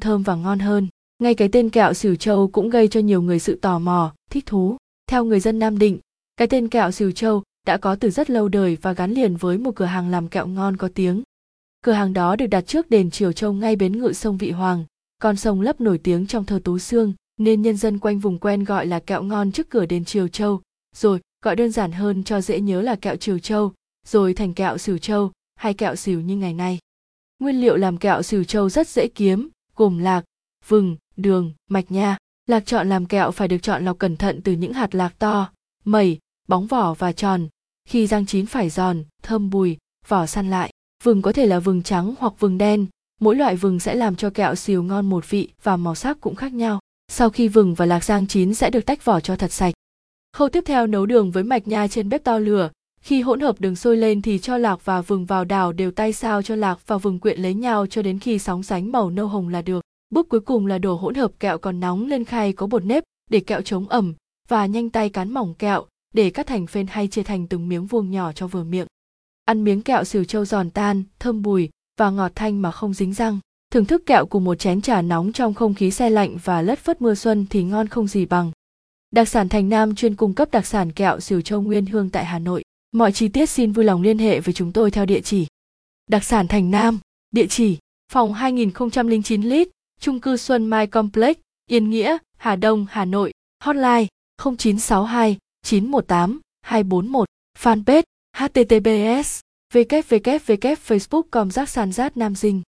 thơm và ngon hơn. Ngay cái tên kẹo xỉu châu cũng gây cho nhiều người sự tò mò, thích thú. Theo người dân nam định, cái tên kẹo xỉu châu đã có từ rất lâu đời và gắn liền với một cửa hàng làm kẹo ngon có tiếng. Cửa hàng đó được đặt trước đền triều châu ngay bến ngự sông vị hoàng, con sông lấp nổi tiếng trong thơ tú xương nên nhân dân quanh vùng quen gọi là kẹo ngon trước cửa đền triều châu. Rồi, gọi đơn giản hơn cho dễ nhớ là kẹo triều châu, rồi thành kẹo xỉu châu hay kẹo xỉu như ngày nay. Nguyên liệu làm kẹo xỉu châu rất dễ kiếm gồm lạc, vừng, đường, mạch nha. Lạc chọn làm kẹo phải được chọn lọc cẩn thận từ những hạt lạc to mẩy bóng vỏ và tròn. Khi rang chín phải giòn, thơm bùi, vỏ săn lại. Vừng có thể là vừng trắng hoặc vừng đen. Mỗi loại vừng sẽ làm cho kẹo xìu ngon một vị và màu sắc cũng khác nhau. Sau khi vừng và lạc rang chín sẽ được tách vỏ cho thật sạch. Khâu tiếp theo nấu đường với mạch nha trên bếp to lửa khi hỗn hợp đường sôi lên thì cho lạc và vừng vào đảo đều tay sao cho lạc và vừng quyện lấy nhau cho đến khi sóng sánh màu nâu hồng là được. Bước cuối cùng là đổ hỗn hợp kẹo còn nóng lên khay có bột nếp để kẹo chống ẩm và nhanh tay cán mỏng kẹo để cắt thành phên hay chia thành từng miếng vuông nhỏ cho vừa miệng. Ăn miếng kẹo xỉu châu giòn tan, thơm bùi và ngọt thanh mà không dính răng. Thưởng thức kẹo cùng một chén trà nóng trong không khí xe lạnh và lất phất mưa xuân thì ngon không gì bằng. Đặc sản thành nam chuyên cung cấp đặc sản kẹo xỉu châu nguyên hương tại hà nội mọi chi tiết xin vui lòng liên hệ với chúng tôi theo địa chỉ đặc sản thành nam địa chỉ phòng 2009 lít trung cư Xuân Mai Complex, Yên Nghĩa, Hà Đông, Hà Nội, hotline 0962 918 241, fanpage https www facebook com giác sàn giác nam dinh